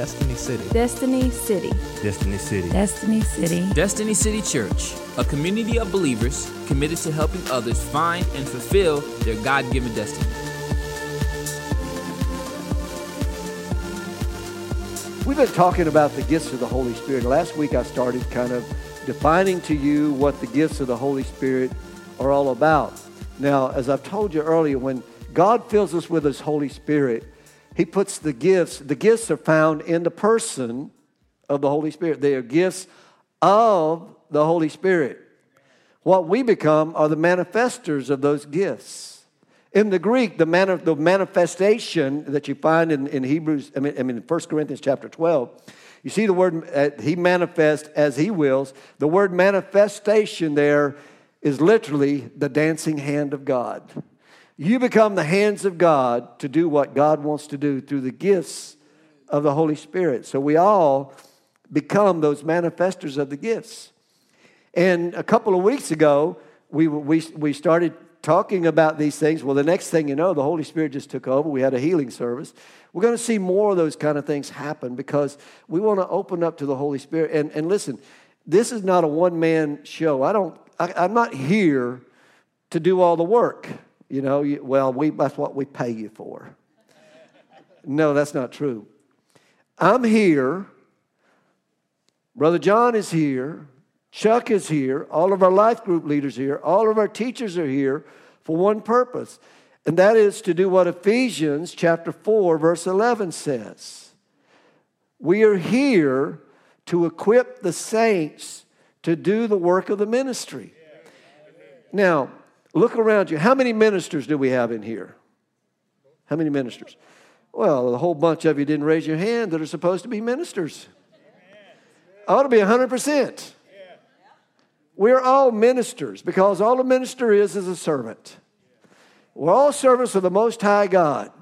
Destiny City. Destiny City. Destiny City. Destiny City. Destiny City Church, a community of believers committed to helping others find and fulfill their God given destiny. We've been talking about the gifts of the Holy Spirit. Last week I started kind of defining to you what the gifts of the Holy Spirit are all about. Now, as I've told you earlier, when God fills us with His Holy Spirit, He puts the gifts, the gifts are found in the person of the Holy Spirit. They are gifts of the Holy Spirit. What we become are the manifestors of those gifts. In the Greek, the, the manifestation that you find in, in Hebrews, I mean, I mean, in 1 Corinthians chapter 12, you see the word, uh, he manifests as he wills. The word manifestation there is literally the dancing hand of God. You become the hands of God to do what God wants to do through the gifts of the Holy Spirit. So we all become those manifestors of the gifts. And a couple of weeks ago, we, we, we started talking about these things. Well, the next thing you know, the Holy Spirit just took over. We had a healing service. We're going to see more of those kind of things happen because we want to open up to the Holy Spirit. And, and listen, this is not a one man show. I don't, I, I'm not here to do all the work. You know, you, well, we, that's what we pay you for. No, that's not true. I'm here. Brother John is here. Chuck is here. All of our life group leaders here. All of our teachers are here for one purpose, and that is to do what Ephesians chapter 4, verse 11 says. We are here to equip the saints to do the work of the ministry. Now, look around you. How many ministers do we have in here? How many ministers? Well, a whole bunch of you didn't raise your hand that are supposed to be ministers. I Ought to be 100%. We're all ministers because all a minister is is a servant. We're all servants of the Most High God.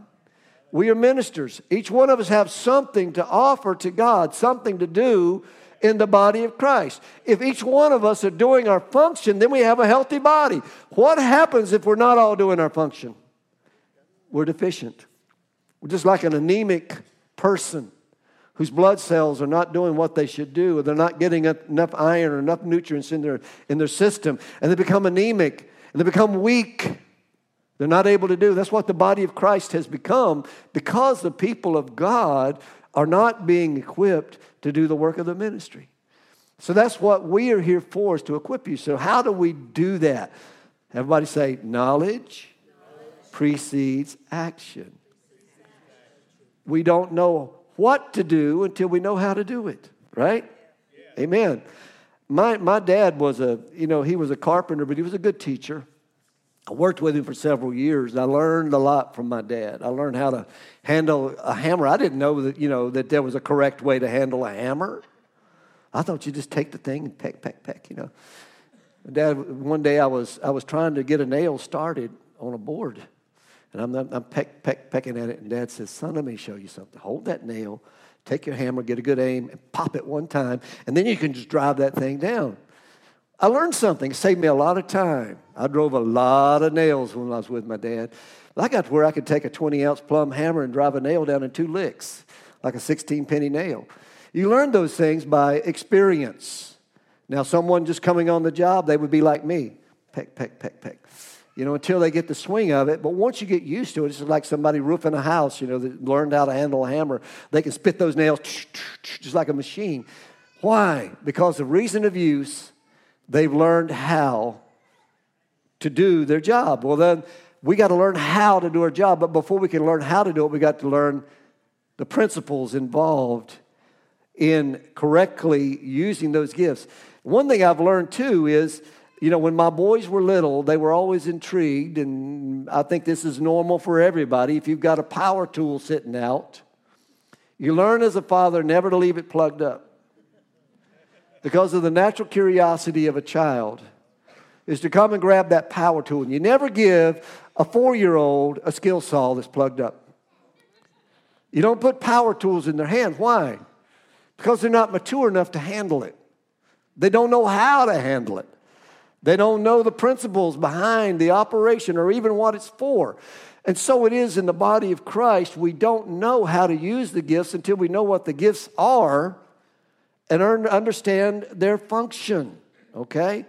We are ministers. Each one of us have something to offer to God, something to do in the body of Christ. If each one of us are doing our function, then we have a healthy body. What happens if we're not all doing our function? We're deficient. We're just like an anemic person whose blood cells are not doing what they should do, or they're not getting enough iron or enough nutrients in their, in their system, and they become anemic and they become weak. They're not able to do. That's what the body of Christ has become because the people of God are not being equipped to do the work of the ministry. So that's what we are here for is to equip you. So how do we do that? Everybody say knowledge precedes action. We don't know what to do until we know how to do it, right? Amen. My, my dad was a, you know, he was a carpenter, but he was a good teacher. I worked with him for several years. I learned a lot from my dad. I learned how to handle a hammer. I didn't know that, you know, that there was a correct way to handle a hammer. I thought you just take the thing and peck, peck, peck, you know. Dad, one day I was, I was trying to get a nail started on a board. And I'm, I'm peck, peck, pecking at it. And Dad says, Son, let me show you something. Hold that nail, take your hammer, get a good aim, and pop it one time. And then you can just drive that thing down. I learned something. It saved me a lot of time. I drove a lot of nails when I was with my dad. I got to where I could take a 20 ounce plumb hammer and drive a nail down in two licks, like a 16 penny nail. You learn those things by experience. Now, someone just coming on the job, they would be like me peck, peck, peck, peck. You know, until they get the swing of it. But once you get used to it, it's like somebody roofing a house, you know, that learned how to handle a hammer. They can spit those nails just like a machine. Why? Because the reason of use They've learned how to do their job. Well, then we got to learn how to do our job. But before we can learn how to do it, we got to learn the principles involved in correctly using those gifts. One thing I've learned too is, you know, when my boys were little, they were always intrigued, and I think this is normal for everybody. If you've got a power tool sitting out, you learn as a father never to leave it plugged up because of the natural curiosity of a child is to come and grab that power tool. And you never give a four year old a skill saw that's plugged up. You don't put power tools in their hands. Why? Because they're not mature enough to handle it. They don't know how to handle it. They don't know the principles behind the operation or even what it's for. And so it is in the body of Christ. We don't know how to use the gifts until we know what the gifts are and understand their function. Okay?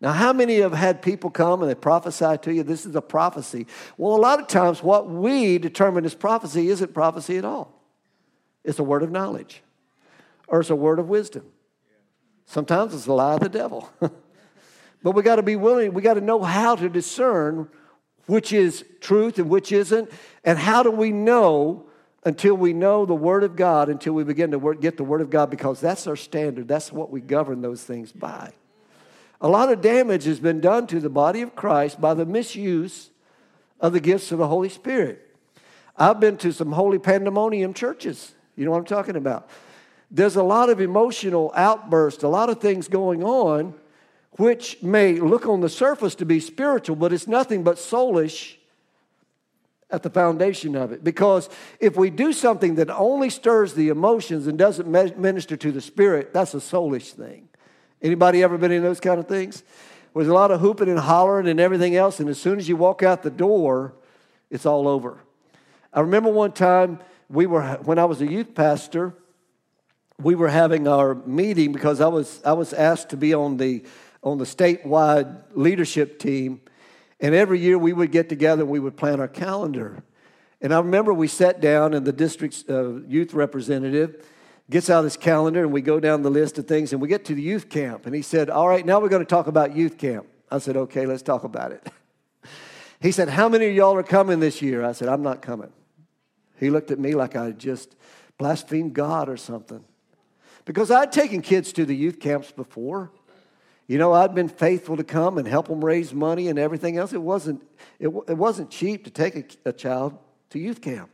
Now, how many have had people come and they prophesy to you, this is a prophecy? Well, a lot of times what we determine as prophecy isn't prophecy at all. It's a word of knowledge or it's a word of wisdom. Sometimes it's a lie of the devil. but we got to be willing, we got to know how to discern which is truth and which isn't. And how do we know until we know the Word of God, until we begin to get the Word of God, because that's our standard. That's what we govern those things by. A lot of damage has been done to the body of Christ by the misuse of the gifts of the Holy Spirit. I've been to some holy pandemonium churches. You know what I'm talking about? There's a lot of emotional outbursts, a lot of things going on which may look on the surface to be spiritual, but it's nothing but soulish at the foundation of it. Because if we do something that only stirs the emotions and doesn't minister to the spirit, that's a soulish thing. Anybody ever been in those kind of things? There's a lot of hooping and hollering and everything else, and as soon as you walk out the door, it's all over. I remember one time we were when I was a youth pastor, we were having our meeting because I was I was asked to be on the on the statewide leadership team. And every year we would get together and we would plan our calendar. And I remember we sat down and the district's uh, youth representative gets out his calendar and we go down the list of things and we get to the youth camp. And he said, All right, now we're going to talk about youth camp. I said, Okay, let's talk about it. He said, How many of y'all are coming this year? I said, I'm not coming. He looked at me like I just blasphemed God or something. Because I'd taken kids to the youth camps before. You know, I'd been faithful to come and help them raise money and everything else. It wasn't, it, it wasn't cheap to take a, a child to youth camp.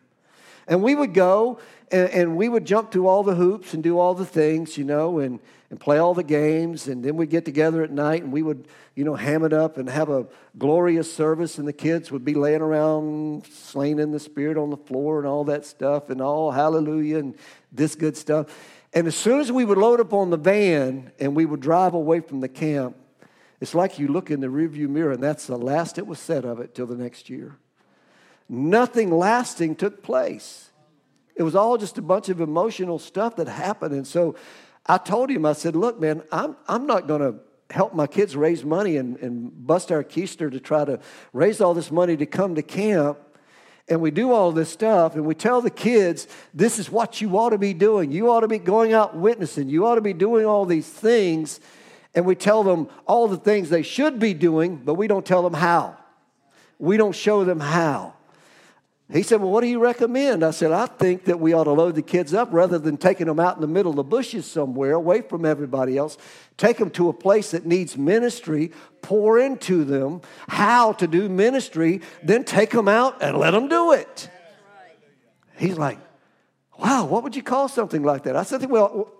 And we would go and, and, we would jump through all the hoops and do all the things, you know, and, and play all the games. And then we'd get together at night and we would, you know, ham it up and have a glorious service. And the kids would be laying around, slain in the spirit on the floor and all that stuff and all hallelujah and this good stuff. And as soon as we would load up on the van and we would drive away from the camp, it's like you look in the rearview mirror and that's the last it was said of it till the next year. Nothing lasting took place. It was all just a bunch of emotional stuff that happened. And so I told him, I said, look, man, I'm, I'm not going to help my kids raise money and, and bust our keister to try to raise all this money to come to camp and we do all this stuff and we tell the kids this is what you ought to be doing. You ought to be going out witnessing. You ought to be doing all these things. And we tell them all the things they should be doing but we don't tell them how. We don't show them how he said, Well, what do you recommend? I said, I think that we ought to load the kids up rather than taking them out in the middle of the bushes somewhere away from everybody else. Take them to a place that needs ministry, pour into them how to do ministry, then take them out and let them do it. He's like, Wow, what would you call something like that? I said, Well,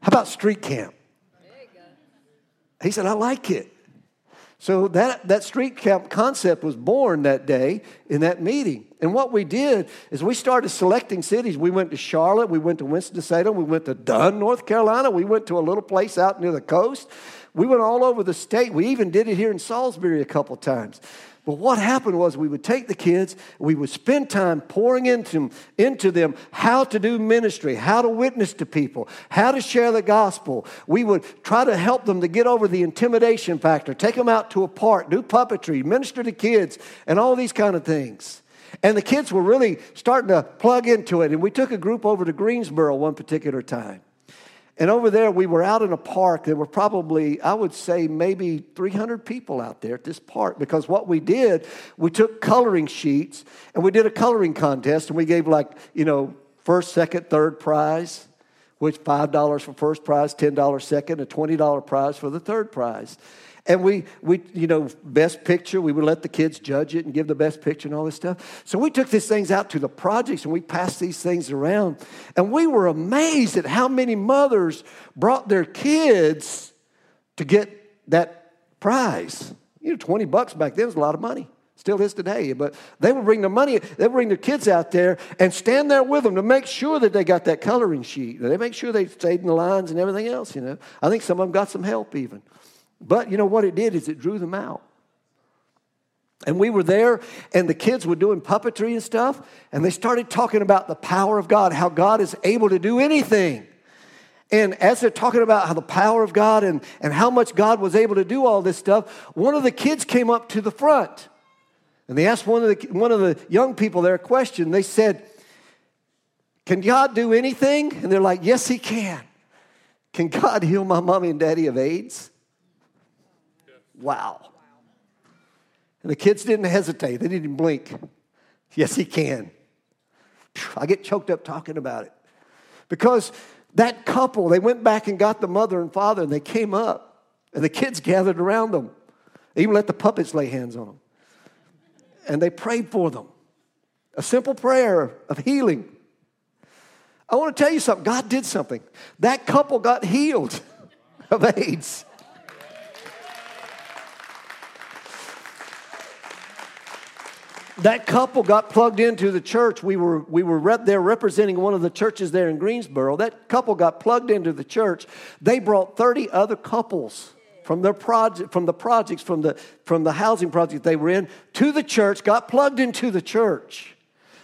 how about street camp? He said, I like it. So that, that street camp concept was born that day in that meeting. And what we did is we started selecting cities. We went to Charlotte, we went to Winston-Salem, we went to Dunn, North Carolina, we went to a little place out near the coast. We went all over the state. We even did it here in Salisbury a couple times. But what happened was we would take the kids, we would spend time pouring into, into them how to do ministry, how to witness to people, how to share the gospel. We would try to help them to get over the intimidation factor, take them out to a park, do puppetry, minister to kids, and all these kind of things. And the kids were really starting to plug into it. And we took a group over to Greensboro one particular time. And over there, we were out in a park. There were probably, I would say, maybe 300 people out there at this park because what we did, we took coloring sheets and we did a coloring contest and we gave, like, you know, first, second, third prize, which $5 for first prize, $10 second, a $20 prize for the third prize. And we, we, you know, best picture, we would let the kids judge it and give the best picture and all this stuff. So we took these things out to the projects and we passed these things around. And we were amazed at how many mothers brought their kids to get that prize. You know, 20 bucks back then was a lot of money. Still is today. But they would bring the money, they would bring their kids out there and stand there with them to make sure that they got that coloring sheet. They make sure they stayed in the lines and everything else, you know. I think some of them got some help even. But you know what it did is it drew them out. And we were there, and the kids were doing puppetry and stuff, and they started talking about the power of God, how God is able to do anything. And as they're talking about how the power of God and, and how much God was able to do all this stuff, one of the kids came up to the front. And they asked one of the, one of the young people there a question. They said, Can God do anything? And they're like, Yes, He can. Can God heal my mommy and daddy of AIDS? Wow. And the kids didn't hesitate, they didn't blink. Yes, He can. I get choked up talking about it. Because that couple, they went back and got the mother and father, and they came up, and the kids gathered around them. They even let the puppets lay hands on them and they prayed for them. A simple prayer of healing. I want to tell you something. God did something. That couple got healed of AIDS. That couple got plugged into the church. We were, we were rep, there representing one of the churches there in Greensboro. That couple got plugged into the church. They brought 30 other couples from their project, from the projects, from the, from the housing project they were in to the church, got plugged into the church.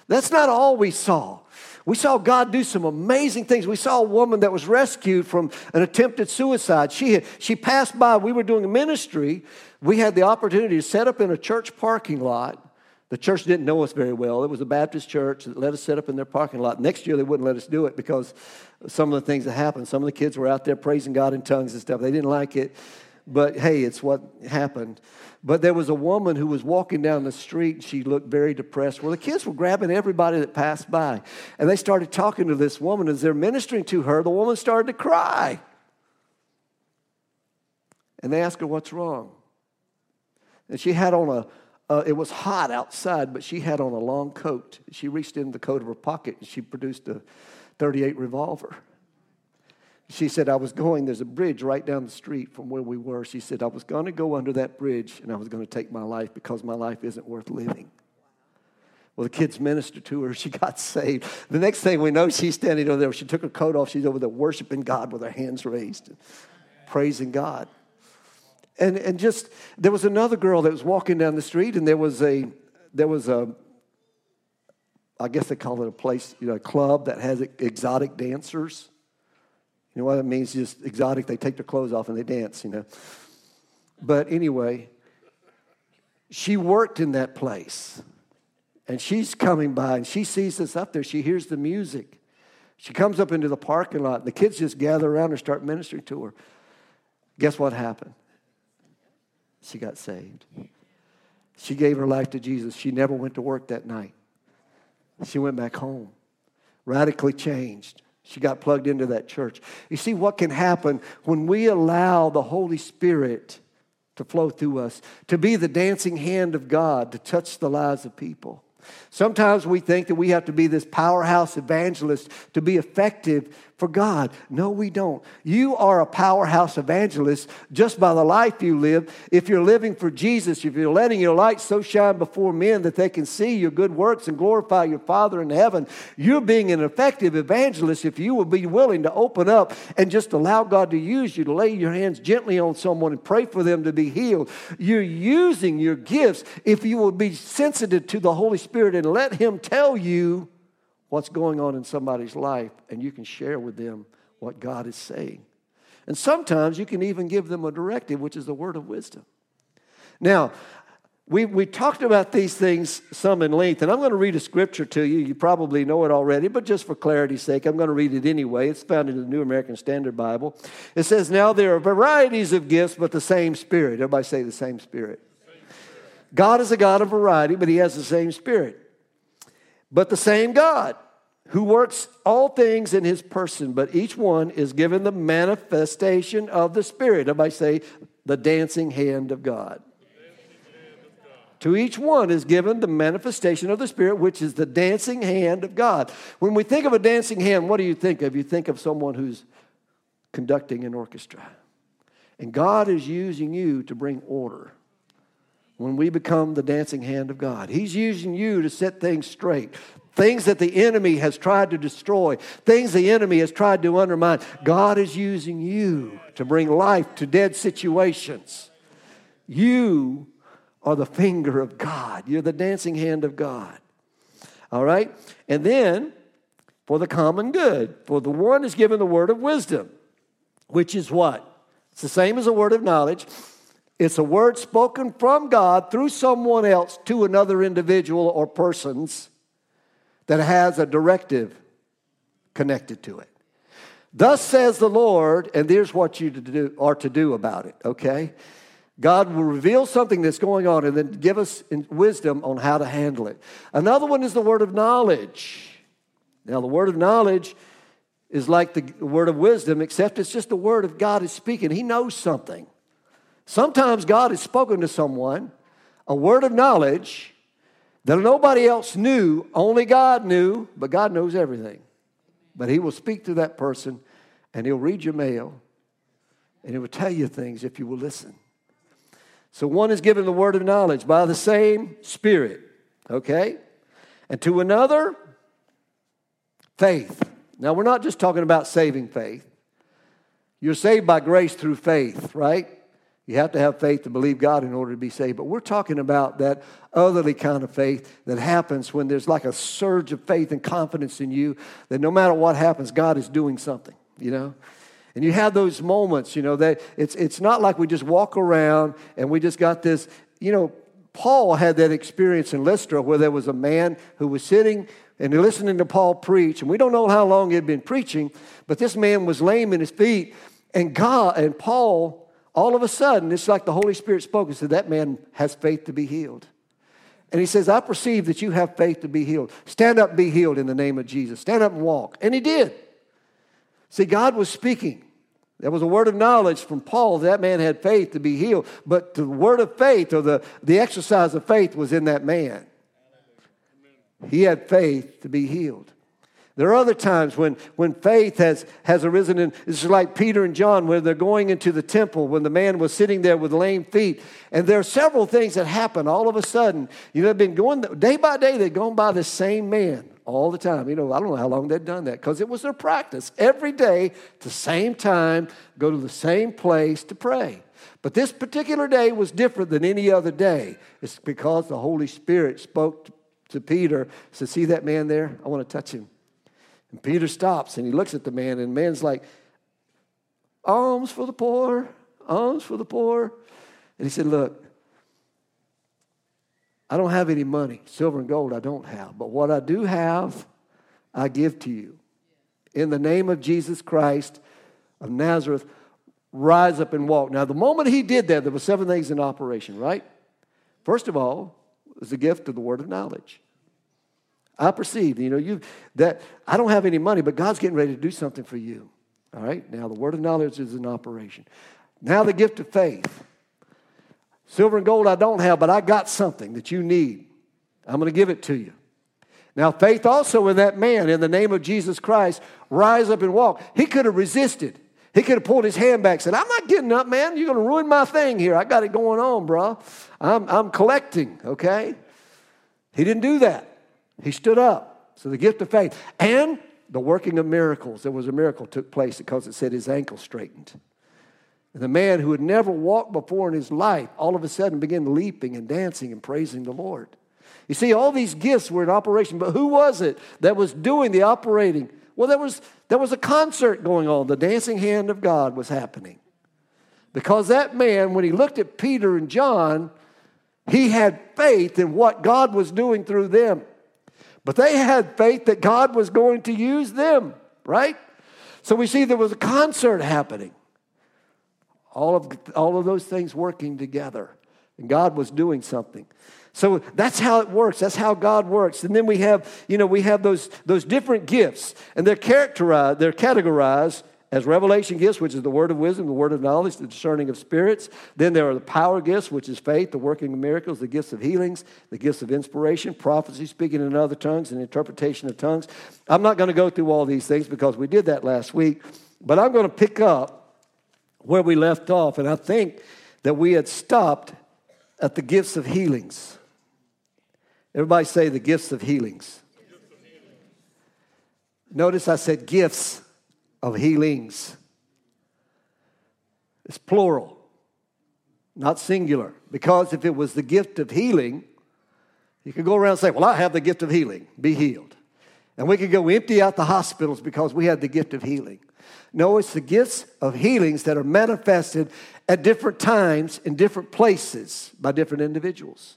That's not all we saw. We saw God do some amazing things. We saw a woman that was rescued from an attempted suicide. She, had, she passed by, we were doing a ministry. We had the opportunity to set up in a church parking lot. The church didn't know us very well. It was a Baptist church that let us set up in their parking lot. Next year, they wouldn't let us do it because some of the things that happened. Some of the kids were out there praising God in tongues and stuff. They didn't like it. But hey, it's what happened. But there was a woman who was walking down the street. and She looked very depressed. Well, the kids were grabbing everybody that passed by. And they started talking to this woman. As they're ministering to her, the woman started to cry. And they asked her, What's wrong? And she had on a, uh, it was hot outside, but she had on a long coat. She reached into the coat of her pocket and she produced a 38 revolver. She said, I was going, there's a bridge right down the street from where we were. She said, I was going to go under that bridge and I was going to take my life because my life isn't worth living. Well, the kids ministered to her. She got saved. The next thing we know, she's standing over there. She took her coat off. She's over there worshiping God with her hands raised, praising God. And, and just, there was another girl that was walking down the street and there was a, there was a, I guess they call it a place, you know, a club that has exotic dancers. You know what it means? Just exotic. They take their clothes off and they dance, you know. But anyway, she worked in that place. And she's coming by and she sees us up there. She hears the music. She comes up into the parking lot. The kids just gather around and start ministering to her. Guess what happened? She got saved. She gave her life to Jesus. She never went to work that night. She went back home, radically changed. She got plugged into that church. You see what can happen when we allow the Holy Spirit to flow through us, to be the dancing hand of God, to touch the lives of people. Sometimes we think that we have to be this powerhouse evangelist to be effective for God. No, we don't. You are a powerhouse evangelist just by the life you live. If you're living for Jesus, if you're letting your light so shine before men that they can see your good works and glorify your Father in heaven, you're being an effective evangelist if you will be willing to open up and just allow God to use you to lay your hands gently on someone and pray for them to be healed. You're using your gifts if you will be sensitive to the Holy Spirit and let Him tell you what's going on in somebody's life and you can share with them what God is saying. And sometimes you can even give them a directive, which is the word of wisdom. Now, we, we talked about these things some in length, and I'm going to read a scripture to you. You probably know it already, but just for clarity's sake, I'm going to read it anyway. It's found in the New American Standard Bible. It says, Now there are varieties of gifts, but the same Spirit. Everybody say the same Spirit. Same spirit. God is a God of variety, but He has the same Spirit. But the same God who works all things in his person, but each one is given the manifestation of the Spirit. Everybody say, the dancing hand of God. To each one is given the manifestation of the Spirit, which is the dancing hand of God. When we think of a dancing hand, what do you think of? You think of someone who's conducting an orchestra. And God is using you to bring order when we become the dancing hand of God. He's using you to set things straight. Things that the enemy has tried to destroy, things the enemy has tried to undermine. God is using you to bring life to dead situations. You are the finger of God. You're the dancing hand of God. All right? And then for the common good. For the one is given the word of wisdom, which is what? It's the same as a word of knowledge. It's a word spoken from God through someone else to another individual or persons that has a directive connected to it. Thus says the Lord, and here's what you to do, are to do about it, okay? God will reveal something that's going on and then give us wisdom on how to handle it. Another one is the word of knowledge. Now, the word of knowledge is like the word of wisdom, except it's just the word of God is speaking. He knows something. Sometimes God has spoken to someone a word of knowledge that nobody else knew, only God knew, but God knows everything. But He will speak to that person and He'll read your mail and He will tell you things if you will listen. So one is given the word of knowledge by the same Spirit, okay? And to another, faith. Now, we're not just talking about saving faith. You're saved by grace through faith, right? You have to have faith to believe God in order to be saved. But we're talking about that otherly kind of faith that happens when there's like a surge of faith and confidence in you that no matter what happens, God is doing something, you know? And you have those moments, you know, that it's, it's not like we just walk around and we just got this, you know, Paul had that experience in Lystra where there was a man who was sitting and listening to Paul preach. And we don't know how long he had been preaching, but this man was lame in his feet. And God and Paul, all of a sudden, it's like the Holy Spirit spoke and said, That man has faith to be healed. And he says, I perceive that you have faith to be healed. Stand up, be healed in the name of Jesus. Stand up and walk. And he did. See, God was speaking. There was a word of knowledge from Paul that man had faith to be healed, but the word of faith or the, the exercise of faith was in that man. He had faith to be healed. There are other times when, when faith has, has arisen, and it's like Peter and John, when they're going into the temple, when the man was sitting there with lame feet. And there are several things that happen all of a sudden. You know, they've been going day by day, they've gone by the same man all the time. You know, I don't know how long they'd done that because it was their practice. Every day, the same time, go to the same place to pray. But this particular day was different than any other day. It's because the Holy Spirit spoke to Peter, said, See that man there? I want to touch him. And Peter stops and he looks at the man, and the man's like, Alms for the poor, alms for the poor. And he said, Look, I don't have any money. Silver and gold I don't have. But what I do have, I give to you. In the name of Jesus Christ of Nazareth, rise up and walk. Now, the moment he did that, there were seven things in operation, right? First of all, was the gift of the word of knowledge. I perceive, you know, you that I don't have any money, but God's getting ready to do something for you. All right? Now the word of knowledge is in operation. Now the gift of faith. Silver and gold I don't have, but I got something that you need. I'm going to give it to you. Now, faith also in that man, in the name of Jesus Christ, rise up and walk. He could have resisted. He could have pulled his hand back and said, I'm not getting up, man. You're going to ruin my thing here. I got it going on, bro. I'm, I'm collecting, okay? He didn't do that. He stood up. So the gift of faith and the working of miracles. There was a miracle took place because it said his ankle straightened. And the man who had never walked before in his life all of a sudden began leaping and dancing and praising the Lord. You see, all these gifts were in operation, but who was it that was doing the operating? Well, there was, there was a concert going on. The dancing hand of God was happening. Because that man, when he looked at Peter and John, he had faith in what God was doing through them. But they had faith that God was going to use them, right? So we see there was a concert happening. All of, all of those things working together. And God was doing something. So that's how it works. That's how God works. And then we have, you know, we have those, those different gifts, and they're characterized, they're categorized as revelation gifts, which is the word of wisdom, the word of knowledge, the discerning of spirits. Then there are the power gifts, which is faith, the working of miracles, the gifts of healings, the gifts of inspiration, prophecy, speaking in other tongues, and interpretation of tongues. I'm not going to go through all these things because we did that last week, but I'm going to pick up where we left off. And I think that we had stopped at the gifts of healings. Everybody say the gifts of healings. Notice I said gifts of healings. It's plural. not singular. Because if it was the gift of healing, you could go around and say, Well, I have the gift of healing, be healed. And we could go empty out the hospitals because we had the gift of healing. No, it's the gifts of healings that are manifested at different times in different places by different individuals.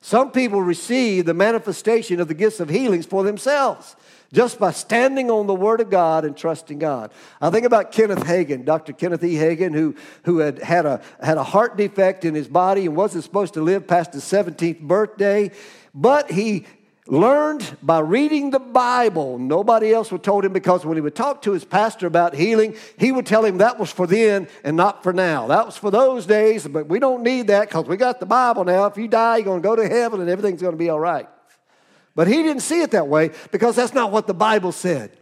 Some people receive the manifestation of the gifts of healings for themselves just by standing on the Word of God and trusting God. I think about Kenneth Hagin, Dr. Kenneth E. Hagin, who, who had, had, a, had a heart defect in his body and wasn't supposed to live past his 17th birthday, but he learned by reading the Bible. Nobody else would told him because when he would talk to his pastor about healing, he would tell him that was for then and not for now. That was for those days, but we don't need that because we got the Bible now. If you die, you're going to go to heaven and everything's going to be all right. But he didn't see it that way because that's not what the Bible said.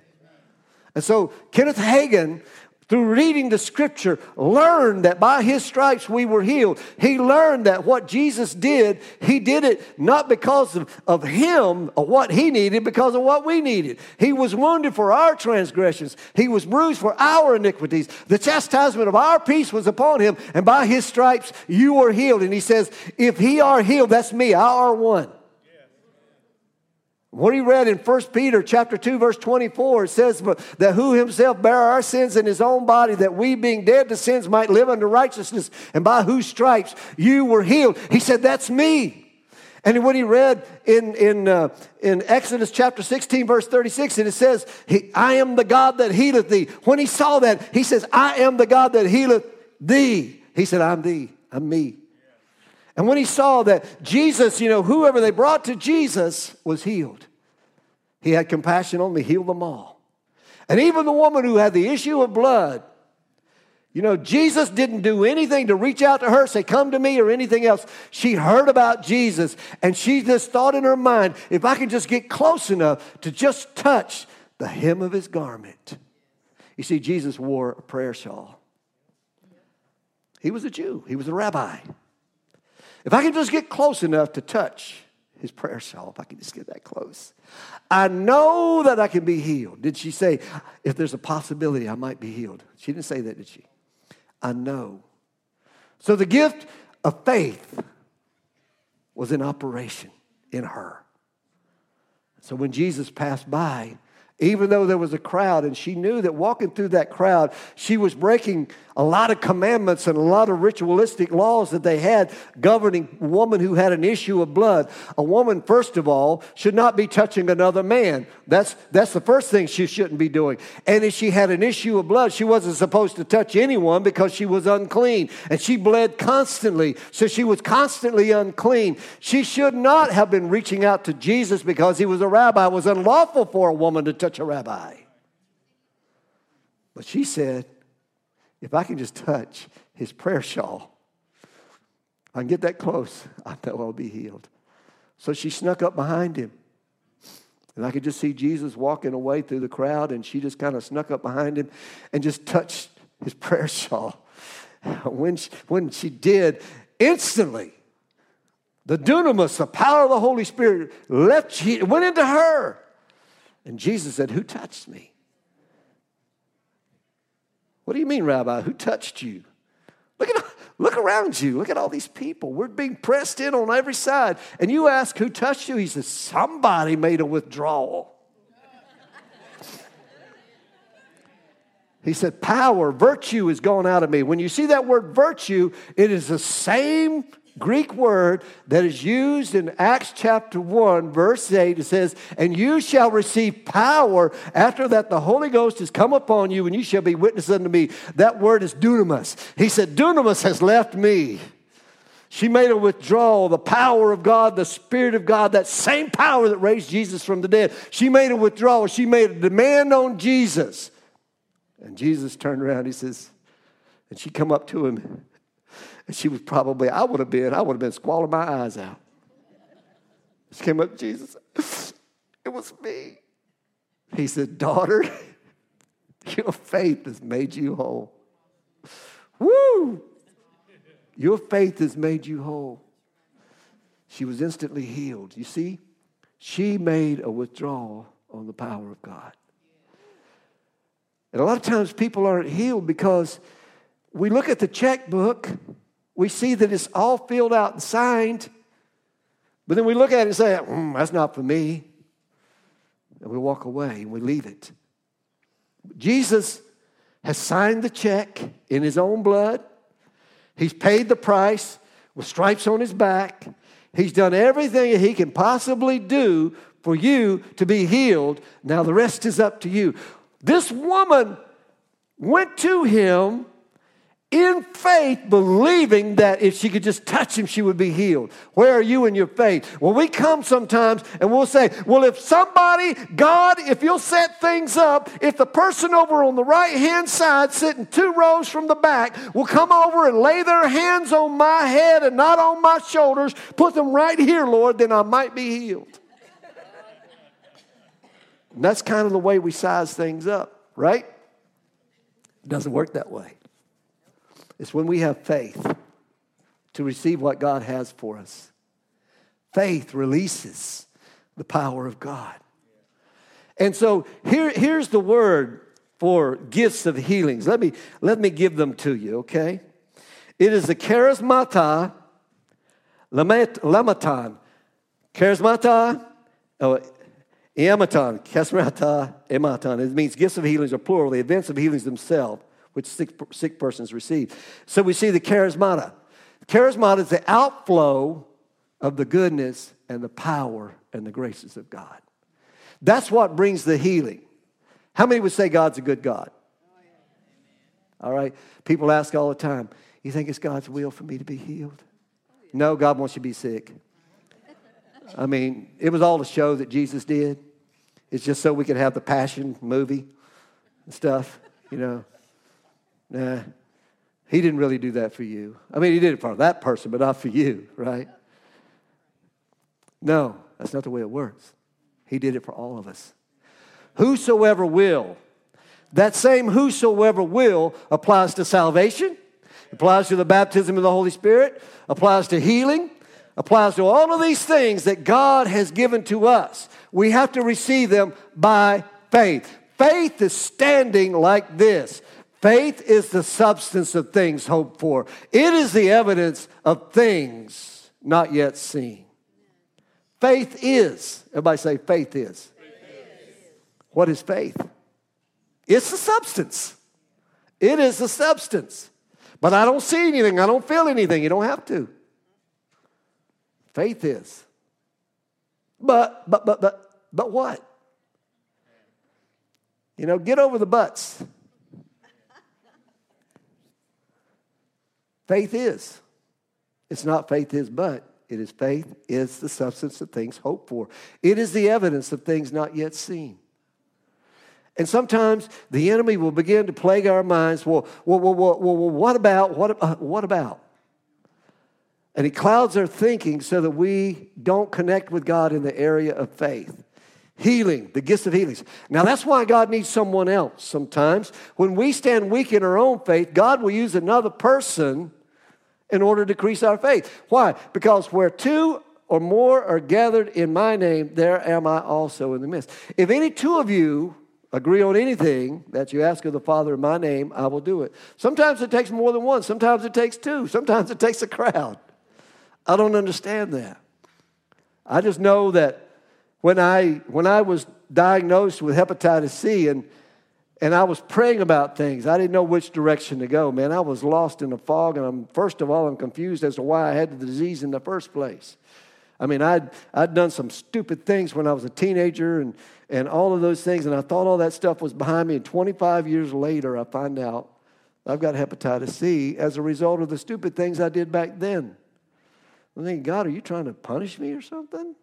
And so Kenneth Hagin, through reading the scripture, learned that by his stripes we were healed. He learned that what Jesus did, he did it not because of, of him or what he needed, because of what we needed. He was wounded for our transgressions, he was bruised for our iniquities. The chastisement of our peace was upon him, and by his stripes you were healed. And he says, If he are healed, that's me, I are one. What he read in 1 Peter chapter 2 verse 24 it says that who himself bare our sins in his own body that we being dead to sins might live unto righteousness and by whose stripes you were healed. He said that's me. And when he read in, in, uh, in Exodus chapter 16, verse 36, and it says, I am the God that healeth thee. When he saw that, he says, I am the God that healeth thee. He said, I'm thee, I'm me. And when he saw that Jesus, you know, whoever they brought to Jesus was healed, he had compassion on them, he healed them all. And even the woman who had the issue of blood, you know, Jesus didn't do anything to reach out to her, say, Come to me, or anything else. She heard about Jesus, and she just thought in her mind, If I can just get close enough to just touch the hem of his garment. You see, Jesus wore a prayer shawl. He was a Jew, he was a rabbi. If I can just get close enough to touch his prayer shawl, if I can just get that close, I know that I can be healed. Did she say, if there's a possibility, I might be healed? She didn't say that, did she? I know. So the gift of faith was in operation in her. So when Jesus passed by, even though there was a crowd, and she knew that walking through that crowd, she was breaking a lot of commandments and a lot of ritualistic laws that they had governing a woman who had an issue of blood. A woman, first of all, should not be touching another man. That's, that's the first thing she shouldn't be doing. And if she had an issue of blood, she wasn't supposed to touch anyone because she was unclean. And she bled constantly, so she was constantly unclean. She should not have been reaching out to Jesus because he was a rabbi. It was unlawful for a woman to touch a rabbi. But she said, if I can just touch his prayer shawl, I can get that close, I know I'll be healed. So she snuck up behind him. And I could just see Jesus walking away through the crowd, and she just kind of snuck up behind him and just touched his prayer shawl. When she, when she did, instantly, the dunamis, the power of the Holy Spirit, left, she, went into her. And Jesus said, Who touched me? What do you mean, Rabbi? Who touched you? Look at look around you. Look at all these people. We're being pressed in on every side. And you ask who touched you? He says, Somebody made a withdrawal. He said, Power, virtue is gone out of me. When you see that word virtue, it is the same Greek word that is used in Acts chapter 1, verse 8. It says, And you shall receive power after that the Holy Ghost has come upon you, and you shall be witnesses unto me. That word is dunamis. He said, Dunamis has left me. She made a withdrawal, the power of God, the Spirit of God, that same power that raised Jesus from the dead. She made a withdrawal. She made a demand on Jesus. And Jesus turned around, he says, and she come up to him and she was probably, I would have been, I would have been squalling my eyes out. She came up Jesus. It was me. He said, Daughter, your faith has made you whole. Woo! Your faith has made you whole. She was instantly healed. You see, she made a withdrawal on the power of God. And a lot of times people aren't healed because we look at the checkbook we see that it's all filled out and signed. But then we look at it and say, mm, that's not for me. And we walk away and we leave it. Jesus has signed the check in his own blood. He's paid the price with stripes on his back. He's done everything that he can possibly do for you to be healed. Now the rest is up to you. This woman went to him in faith, believing that if she could just touch him, she would be healed. Where are you in your faith? Well, we come sometimes and we'll say, Well, if somebody, God, if you'll set things up, if the person over on the right hand side, sitting two rows from the back, will come over and lay their hands on my head and not on my shoulders, put them right here, Lord, then I might be healed. And that's kind of the way we size things up, right? It doesn't work that way. It's when we have faith to receive what God has for us. Faith releases the power of God. And so here, here's the word for gifts of healings. Let me, let me give them to you, okay? It is the charismata lamatan. Charismata, oh, Ematon, charismata, ematon. It means gifts of healings are plural, the events of healings themselves which sick, sick persons receive. So we see the charismata. Charismata is the outflow of the goodness and the power and the graces of God. That's what brings the healing. How many would say God's a good God? All right. People ask all the time, You think it's God's will for me to be healed? No, God wants you to be sick. I mean, it was all a show that Jesus did. It's just so we could have the passion movie and stuff, you know. Nah, he didn't really do that for you. I mean, he did it for that person, but not for you, right? No, that's not the way it works. He did it for all of us. Whosoever will, that same whosoever will applies to salvation, applies to the baptism of the Holy Spirit, applies to healing, applies to all of these things that God has given to us. We have to receive them by faith. Faith is standing like this. Faith is the substance of things hoped for, it is the evidence of things not yet seen. Faith is, everybody say, faith is. Faith is. What is faith? It's the substance. It is the substance. But I don't see anything. I don't feel anything. You don't have to. Faith is. But, but, but, but, but what? You know, get over the buts. Faith is. It's not faith is but. It is faith is the substance of things hoped for. It is the evidence of things not yet seen. And sometimes the enemy will begin to plague our minds. Well, well, well, well, well what about? What, uh, what about? And he clouds our thinking so that we don't connect with God in the area of faith. Healing, the gifts of healings. Now, that's why God needs someone else sometimes. When we stand weak in our own faith, God will use another person in order to increase our faith. Why? Because where two or more are gathered in my name, there am I also in the midst. If any two of you agree on anything that you ask of the Father in my name, I will do it. Sometimes it takes more than one, sometimes it takes two, sometimes it takes a crowd. I don't understand that. I just know that when I when I was diagnosed with hepatitis C and and I was praying about things. I didn't know which direction to go, man. I was lost in the fog, and I'm, first of all, I'm confused as to why I had the disease in the first place. I mean, I'd, I'd done some stupid things when I was a teenager and, and all of those things, and I thought all that stuff was behind me. And 25 years later, I find out I've got hepatitis C as a result of the stupid things I did back then. I'm thinking, God, are you trying to punish me or something?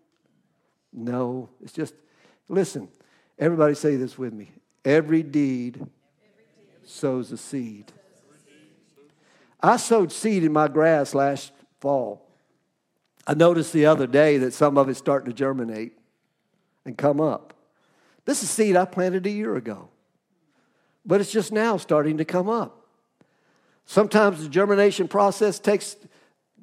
No, it's just, listen, everybody say this with me. Every deed sows a seed. I sowed seed in my grass last fall. I noticed the other day that some of it's starting to germinate and come up. This is seed I planted a year ago, but it's just now starting to come up. Sometimes the germination process takes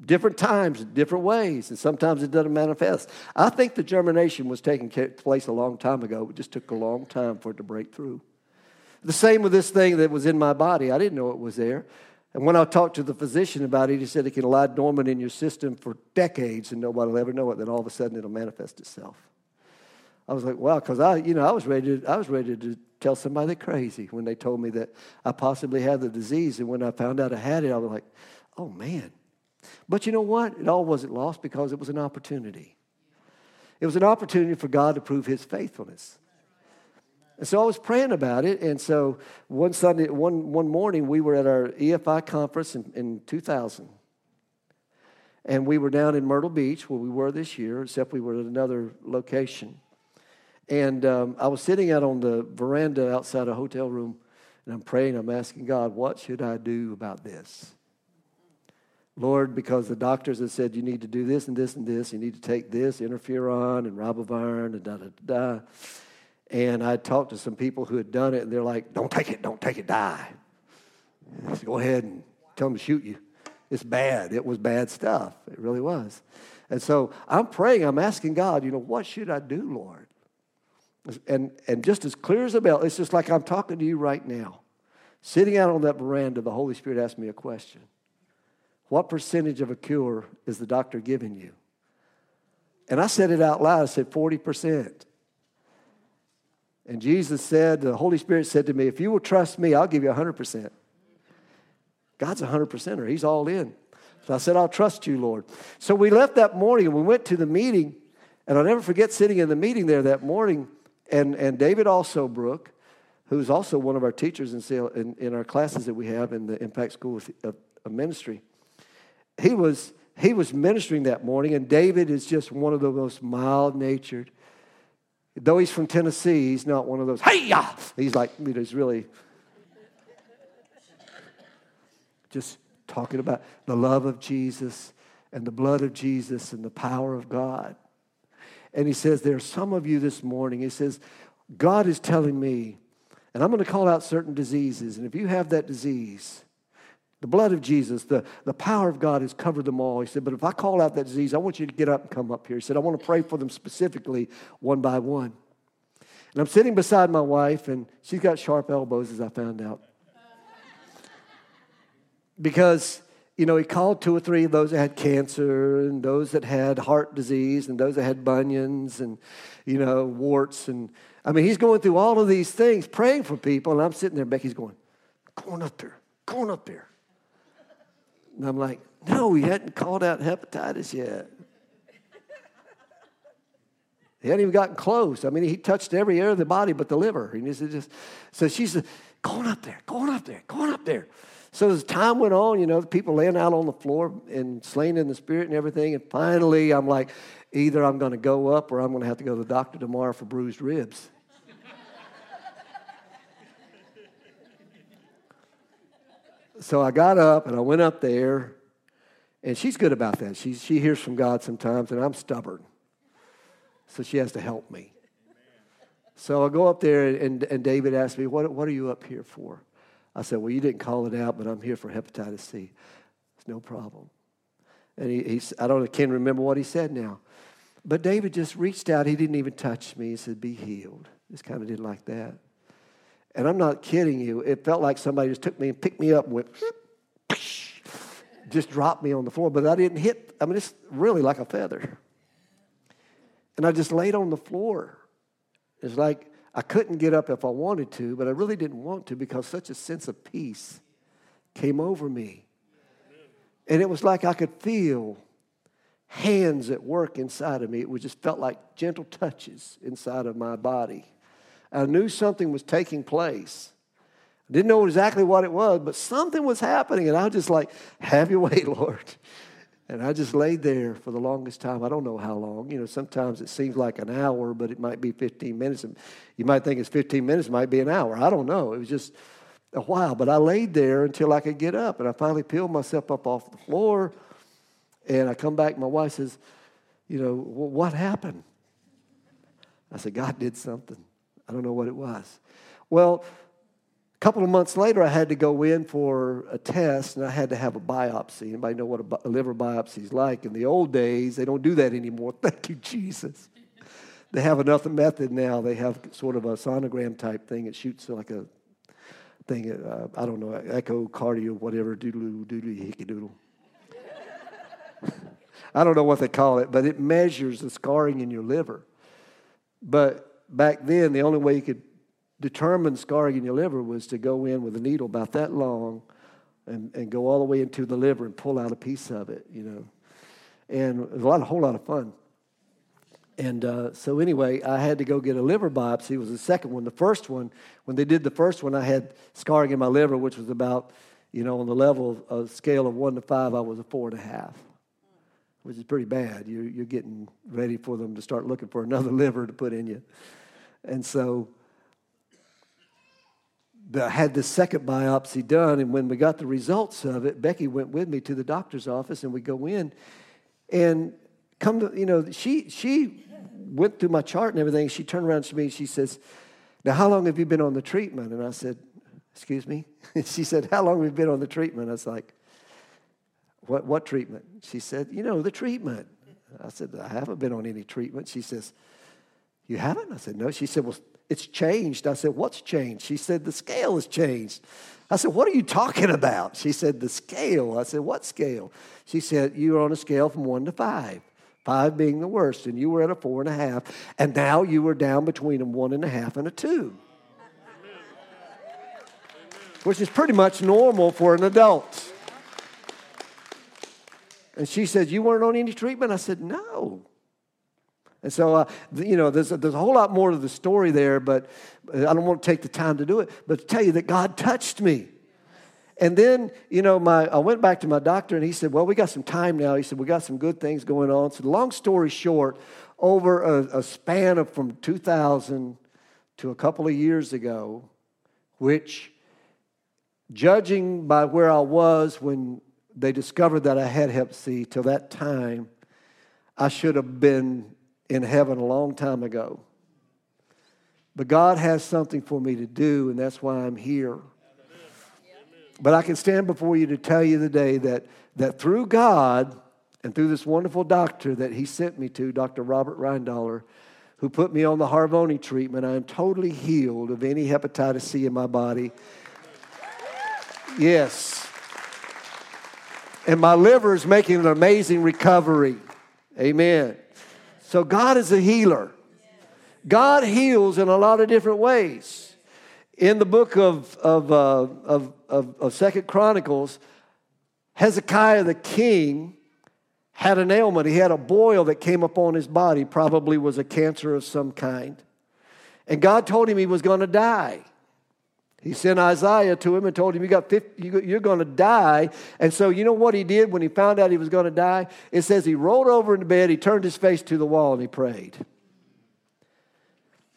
different times, different ways, and sometimes it doesn't manifest. I think the germination was taking place a long time ago. It just took a long time for it to break through. The same with this thing that was in my body. I didn't know it was there. And when I talked to the physician about it, he said it can lie dormant in your system for decades and nobody will ever know it. Then all of a sudden it'll manifest itself. I was like, wow, because I, you know, I was ready to, I was ready to tell somebody crazy when they told me that I possibly had the disease. And when I found out I had it, I was like, oh man. But you know what? It all wasn't lost because it was an opportunity. It was an opportunity for God to prove his faithfulness. And so I was praying about it. And so one Sunday, one, one morning, we were at our EFI conference in, in 2000. And we were down in Myrtle Beach, where we were this year, except we were at another location. And um, I was sitting out on the veranda outside a hotel room, and I'm praying, I'm asking God, what should I do about this? Lord, because the doctors have said you need to do this and this and this, you need to take this, interferon and ribavirin and da da da. And I talked to some people who had done it, and they're like, don't take it, don't take it, die. Said, Go ahead and tell them to shoot you. It's bad. It was bad stuff. It really was. And so I'm praying, I'm asking God, you know, what should I do, Lord? And, and just as clear as a bell, it's just like I'm talking to you right now. Sitting out on that veranda, the Holy Spirit asked me a question What percentage of a cure is the doctor giving you? And I said it out loud. I said 40%. And Jesus said, the Holy Spirit said to me, If you will trust me, I'll give you 100%. God's a 100%er, He's all in. So I said, I'll trust you, Lord. So we left that morning and we went to the meeting. And I'll never forget sitting in the meeting there that morning and, and David Alsobrook, who's also one of our teachers in, in, in our classes that we have in the Impact School of, of, of Ministry, he was, he was ministering that morning, and David is just one of the most mild natured. Though he's from Tennessee, he's not one of those, hey! He's like, you know, he's really just talking about the love of Jesus and the blood of Jesus and the power of God. And he says, There are some of you this morning. He says, God is telling me, and I'm going to call out certain diseases. And if you have that disease, the blood of Jesus, the, the power of God has covered them all. He said, But if I call out that disease, I want you to get up and come up here. He said, I want to pray for them specifically one by one. And I'm sitting beside my wife, and she's got sharp elbows, as I found out. Because you know, he called two or three of those that had cancer and those that had heart disease and those that had bunions and, you know, warts. And I mean, he's going through all of these things, praying for people. And I'm sitting there, Becky's going, going up there, going up there. And I'm like, no, he hadn't called out hepatitis yet. He hadn't even gotten close. I mean, he touched every area of the body but the liver. He just, so she she's going up there, going up there, going up there. So as time went on, you know, the people laying out on the floor and slain in the spirit and everything. And finally, I'm like, either I'm going to go up or I'm going to have to go to the doctor tomorrow for bruised ribs. So I got up and I went up there, and she's good about that. She, she hears from God sometimes, and I'm stubborn. So she has to help me. So I go up there, and, and David asked me, what, what are you up here for? I said, Well, you didn't call it out, but I'm here for hepatitis C. It's no problem. And he, he, I don't can't remember what he said now. But David just reached out. He didn't even touch me. He said, Be healed. Just kind of did like that. And I'm not kidding you. It felt like somebody just took me and picked me up and went, just dropped me on the floor. But I didn't hit, I mean, it's really like a feather. And I just laid on the floor. It's like I couldn't get up if I wanted to, but I really didn't want to because such a sense of peace came over me. And it was like I could feel hands at work inside of me. It was just felt like gentle touches inside of my body. I knew something was taking place. I didn't know exactly what it was, but something was happening. And I was just like, have your way, Lord. And I just laid there for the longest time. I don't know how long. You know, sometimes it seems like an hour, but it might be 15 minutes. And You might think it's 15 minutes, it might be an hour. I don't know. It was just a while. But I laid there until I could get up. And I finally peeled myself up off the floor. And I come back. My wife says, You know, what happened? I said, God did something. I don't know what it was. Well, a couple of months later, I had to go in for a test and I had to have a biopsy. Anybody know what a, liver biopsy is like? In the old days, they don't do that anymore. Thank you, Jesus. They have another method now. They have sort of a sonogram type thing. It shoots like a thing. Uh, I don't know, echocardiogram, whatever, doodle doodle hickey doodle. I don't know what they call it, but it measures the scarring in your liver. But back then, the only way you could determine scarring in your liver was to go in with a needle about that long and, and go all the way into the liver and pull out a piece of it, you know. And it was a, lot, a whole lot of fun. And uh, so, anyway, I had to go get a liver biopsy. It was the second one. The first one, when they did the first one, I had scarring in my liver, which was about, you know, on the level of, a scale of one to five, I was a four and a half, which is pretty bad. You're, you're getting ready for them to start looking for another liver to put in you. And so, I had the second biopsy done, and when we got the results of it, Becky went with me to the doctor's office, and we go in, and come to, you know, she, she went through my chart and everything. She turned around to me and she says, Now, how long have you been on the treatment? And I said, Excuse me? she said, How long have you been on the treatment? I was like, What, what treatment? She said, You know, the treatment. I said, I haven't been on any treatment. She says, You haven't? I said, No. She said, Well, it's changed. I said, What's changed? She said, The scale has changed. I said, What are you talking about? She said, The scale. I said, What scale? She said, You're on a scale from one to five five being the worst, and you were at a four and a half, and now you were down between a one and a half and a two, which is pretty much normal for an adult. And she said, You weren't on any treatment? I said, No. And so, uh, you know, there's there's a whole lot more to the story there, but I don't want to take the time to do it. But to tell you that God touched me. And then, you know, my, I went back to my doctor and he said, Well, we got some time now. He said, We got some good things going on. So, long story short, over a, a span of from 2000 to a couple of years ago, which, judging by where I was when they discovered that I had hep C till that time, I should have been in heaven a long time ago. But God has something for me to do, and that's why I'm here. But I can stand before you to tell you today that, that through God and through this wonderful doctor that he sent me to, Dr. Robert Reindaller, who put me on the Harvoni treatment, I am totally healed of any hepatitis C in my body. Yes. And my liver is making an amazing recovery. Amen. So God is a healer. God heals in a lot of different ways in the book of, of, uh, of, of, of Second Chronicles, Hezekiah the king had an ailment. He had a boil that came upon his body, probably was a cancer of some kind. And God told him he was going to die. He sent Isaiah to him and told him, you got 50, You're going to die. And so, you know what he did when he found out he was going to die? It says he rolled over into bed, he turned his face to the wall, and he prayed.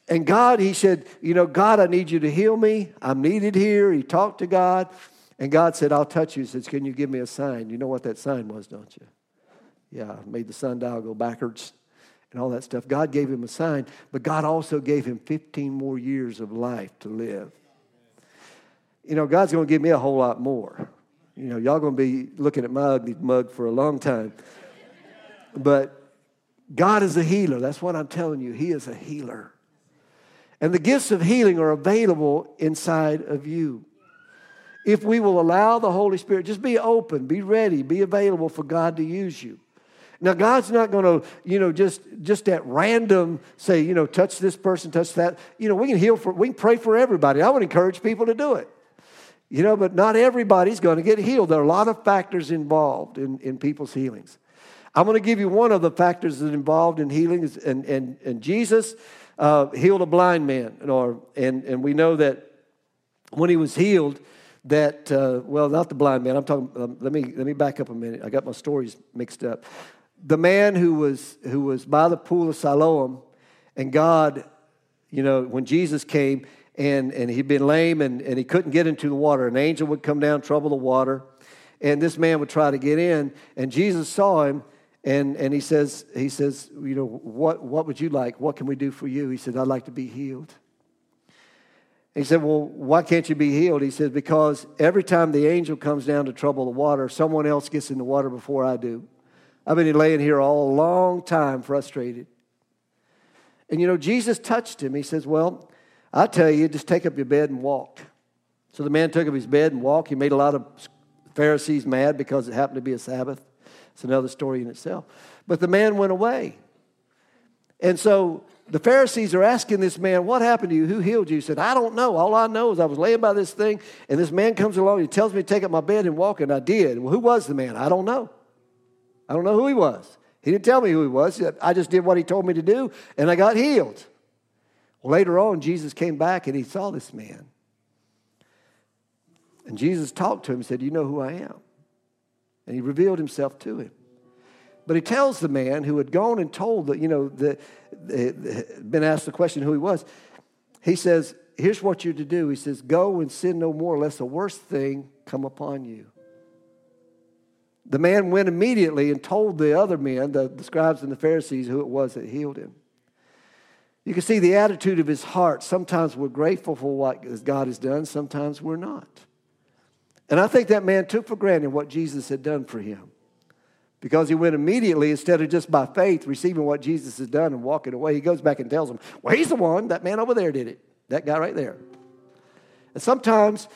And God, he said, You know, God, I need you to heal me. I'm needed here. He talked to God. And God said, I'll touch you. He says, Can you give me a sign? You know what that sign was, don't you? Yeah, made the sundial go backwards and all that stuff. God gave him a sign, but God also gave him 15 more years of life to live. You know, God's going to give me a whole lot more. You know, y'all going to be looking at my ugly mug for a long time. But God is a healer. That's what I'm telling you. He is a healer. And the gifts of healing are available inside of you. If we will allow the Holy Spirit, just be open, be ready, be available for God to use you. Now, God's not going to, you know, just just at random say, you know, touch this person, touch that. You know, we can heal for, we can pray for everybody. I would encourage people to do it. You know, but not everybody's going to get healed. There are a lot of factors involved in, in people's healings. I'm going to give you one of the factors that involved in healing, and, and, and Jesus uh, healed a blind man, or, and, and we know that when he was healed, that uh, well, not the blind man. I'm talking. Um, let me let me back up a minute. I got my stories mixed up. The man who was who was by the pool of Siloam, and God, you know, when Jesus came and and he'd been lame and, and he couldn't get into the water. An angel would come down, trouble the water, and this man would try to get in. And Jesus saw him and, and he says, he says, you know, what, what would you like? What can we do for you? He said, I'd like to be healed. He said, Well, why can't you be healed? He says, Because every time the angel comes down to trouble the water, someone else gets in the water before I do. I've been laying here all a long time frustrated. And you know, Jesus touched him. He says, Well, I tell you, just take up your bed and walk. So the man took up his bed and walked. He made a lot of Pharisees mad because it happened to be a Sabbath. It's another story in itself. But the man went away. And so the Pharisees are asking this man, What happened to you? Who healed you? He said, I don't know. All I know is I was laying by this thing, and this man comes along. He tells me to take up my bed and walk, and I did. Well, who was the man? I don't know. I don't know who he was. He didn't tell me who he was. I just did what he told me to do, and I got healed. Later on, Jesus came back and he saw this man. And Jesus talked to him and said, You know who I am. And he revealed himself to him. But he tells the man who had gone and told that, you know, the, the, been asked the question who he was. He says, Here's what you're to do. He says, Go and sin no more, lest a worse thing come upon you. The man went immediately and told the other men, the, the scribes and the Pharisees, who it was that healed him. You can see the attitude of his heart. Sometimes we're grateful for what God has done, sometimes we're not. And I think that man took for granted what Jesus had done for him because he went immediately instead of just by faith receiving what Jesus has done and walking away. He goes back and tells him, Well, he's the one. That man over there did it. That guy right there. And sometimes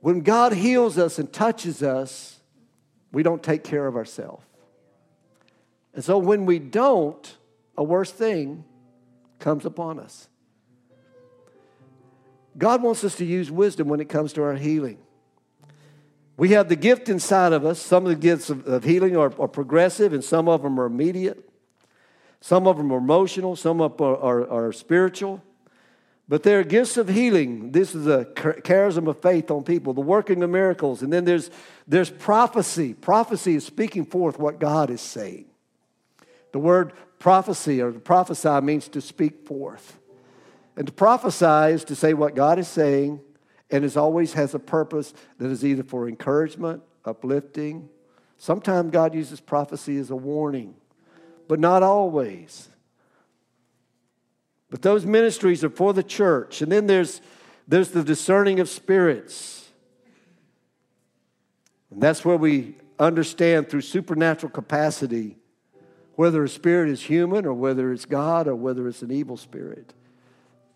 when God heals us and touches us, we don't take care of ourselves. And so when we don't, a worse thing comes upon us. God wants us to use wisdom when it comes to our healing. We have the gift inside of us. Some of the gifts of, of healing are, are, progressive, and some of them are immediate. Some of them are emotional, some of them are, are, are spiritual. But there are gifts of healing. This is a charism of faith on people, the working of miracles. And then there's, there's prophecy. Prophecy is speaking forth what God is saying. The word prophecy or to prophesy means to speak forth. And to prophesy is to say what God is saying and it always has a purpose that is either for encouragement, uplifting. Sometimes God uses prophecy as a warning, but not always. But those ministries are for the church. And then there's, there's the discerning of spirits. And that's where we understand through supernatural capacity whether a spirit is human or whether it's God or whether it's an evil spirit.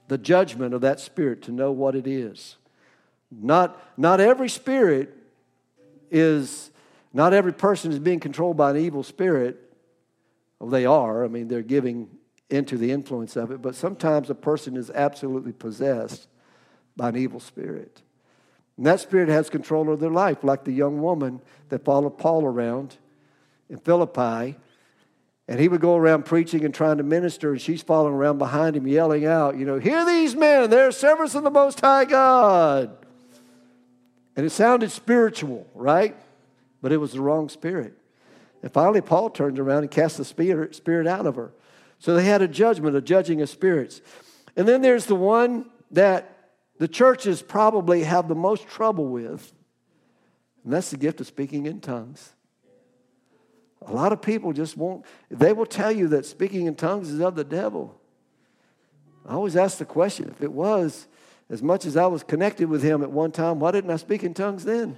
The judgment of that spirit to know what it is. Not, not every spirit is, not every person is being controlled by an evil spirit. Well, they are. I mean, they're giving into the influence of it. But sometimes a person is absolutely possessed by an evil spirit. And that spirit has control of their life, like the young woman that followed Paul around in Philippi. And he would go around preaching and trying to minister, and she's following around behind him, yelling out, You know, hear these men, they're servants of the Most High God. And it sounded spiritual, right? But it was the wrong spirit. And finally, Paul turned around and cast the spirit, spirit out of her. So they had a judgment, a judging of spirits. And then there's the one that the churches probably have the most trouble with, and that's the gift of speaking in tongues. A lot of people just won't, they will tell you that speaking in tongues is of the devil. I always ask the question if it was, as much as I was connected with him at one time, why didn't I speak in tongues then?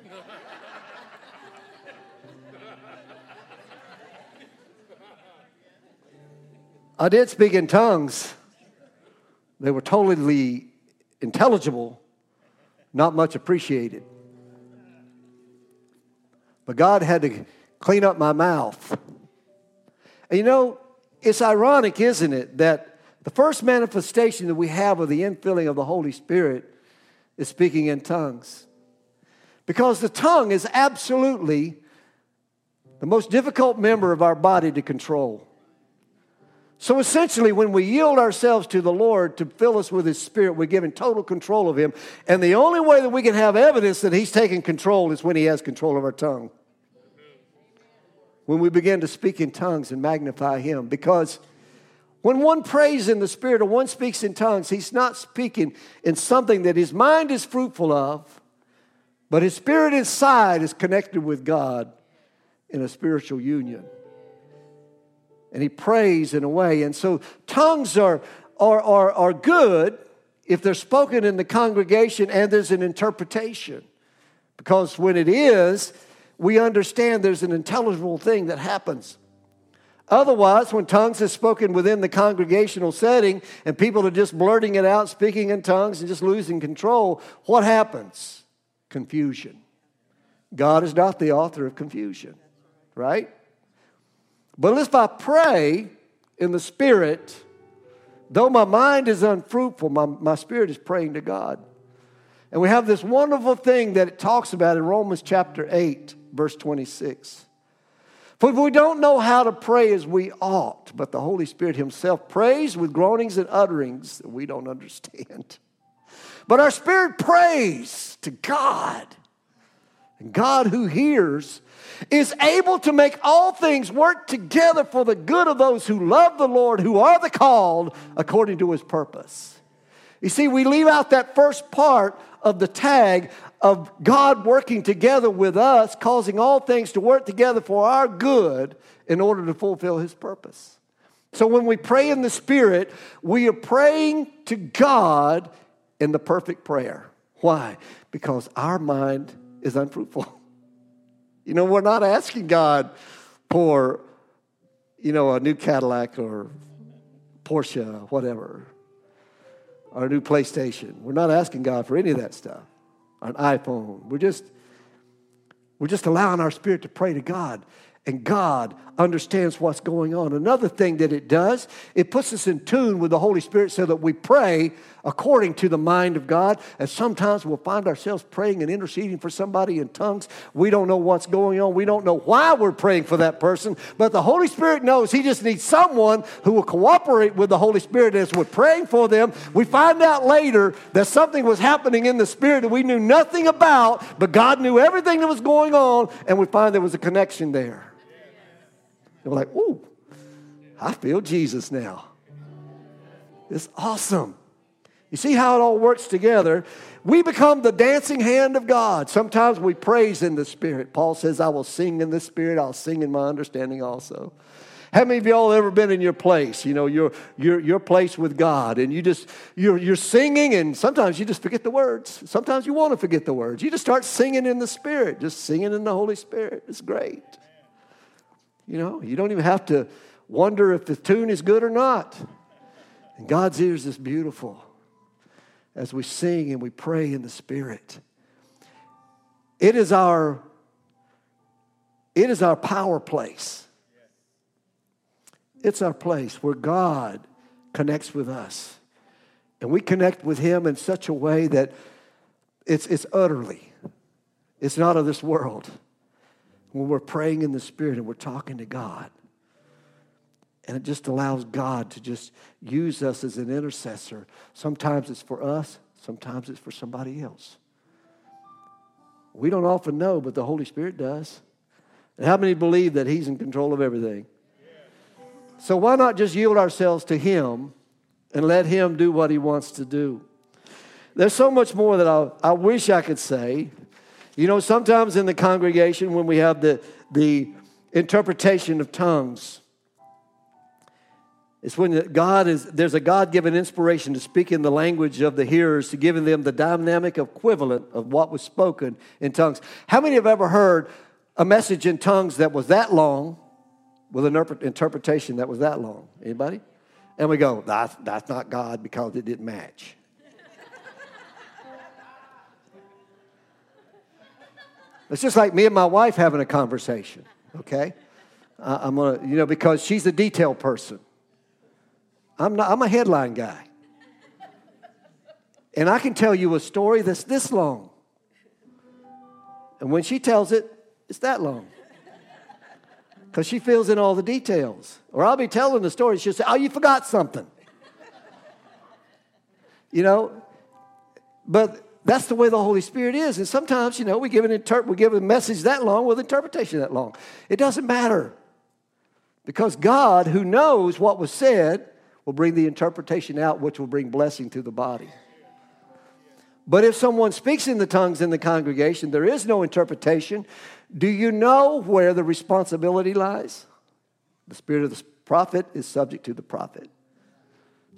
I did speak in tongues. They were totally intelligible, not much appreciated. But God had to clean up my mouth. And you know, it's ironic, isn't it, that the first manifestation that we have of the infilling of the Holy Spirit is speaking in tongues. Because the tongue is absolutely the most difficult member of our body to control. So essentially, when we yield ourselves to the Lord to fill us with His Spirit, we're given total control of Him. And the only way that we can have evidence that He's taking control is when He has control of our tongue. When we begin to speak in tongues and magnify Him. Because when one prays in the Spirit or one speaks in tongues, he's not speaking in something that his mind is fruitful of, but his spirit inside is connected with God in a spiritual union. And he prays in a way. And so tongues are, are, are, are good if they're spoken in the congregation and there's an interpretation. Because when it is, we understand there's an intelligible thing that happens. Otherwise, when tongues is spoken within the congregational setting and people are just blurting it out, speaking in tongues, and just losing control, what happens? Confusion. God is not the author of confusion, right? But if I pray in the Spirit, though my mind is unfruitful, my, my spirit is praying to God. And we have this wonderful thing that it talks about in Romans chapter 8, verse 26. For we don't know how to pray as we ought, but the Holy Spirit Himself prays with groanings and utterings that we don't understand. But our spirit prays to God. And God, who hears, is able to make all things work together for the good of those who love the Lord, who are the called according to His purpose. You see, we leave out that first part of the tag of God working together with us, causing all things to work together for our good in order to fulfill His purpose. So when we pray in the Spirit, we are praying to God in the perfect prayer. Why? Because our mind is unfruitful. You know, we're not asking God for, you know, a new Cadillac or Porsche, whatever or a new PlayStation. We're not asking God for any of that stuff, an iPhone. We're just, we're just allowing our spirit to pray to God and God understands what's going on. Another thing that it does, it puts us in tune with the Holy Spirit so that we pray according to the mind of God. And sometimes we'll find ourselves praying and interceding for somebody in tongues. We don't know what's going on. We don't know why we're praying for that person, but the Holy Spirit knows He just needs someone who will cooperate with the Holy Spirit as we're praying for them. We find out later that something was happening in the Spirit that we knew nothing about, but God knew everything that was going on, and we find there was a connection there. And we're like, ooh, I feel Jesus now. It's awesome. You see how it all works together? We become the dancing hand of God. Sometimes we praise in the Spirit. Paul says, I will sing in the Spirit, I'll sing in my understanding also. How many of y'all ever been in your place? You know, your, your, your place with God, and you just, you're, you're singing, and sometimes you just forget the words. Sometimes you want to forget the words. You just start singing in the Spirit, just singing in the Holy Spirit. It's great. You know, you don't even have to wonder if the tune is good or not. And God's ears is beautiful as we sing and we pray in the Spirit. It is our it is our power place. It's our place where God connects with us. And we connect with Him in such a way that it's, it's utterly, it's not of this world when we're praying in the Spirit and we're talking to God. And it just allows God to just use us as an intercessor. Sometimes it's for us, sometimes it's for somebody else. We don't often know, but the Holy Spirit does. And how many believe that He's in control of everything? So why not just yield ourselves to Him and let Him do what He wants to do? There's so much more that I, I wish I could say, you know, sometimes in the congregation, when we have the, the interpretation of tongues, it's when God is, there's a God given inspiration to speak in the language of the hearers, to giving them the dynamic equivalent of what was spoken in tongues. How many have ever heard a message in tongues that was that long with an interpretation that was that long? Anybody? And we go, that's, that's not God because it didn't match. It's just like me and my wife having a conversation, okay? Uh, I'm gonna, you know, because she's a detail person. I'm not, I'm a headline guy. And I can tell you a story that's this long. And when she tells it, it's that long. Because she fills in all the details. Or I'll be telling the story, she'll say, Oh, you forgot something. You know? But that's the way the Holy Spirit is. And sometimes, you know, we give an inter- we give a message that long with interpretation that long. It doesn't matter. Because God, who knows what was said, will bring the interpretation out, which will bring blessing to the body. But if someone speaks in the tongues in the congregation, there is no interpretation. Do you know where the responsibility lies? The spirit of the prophet is subject to the prophet.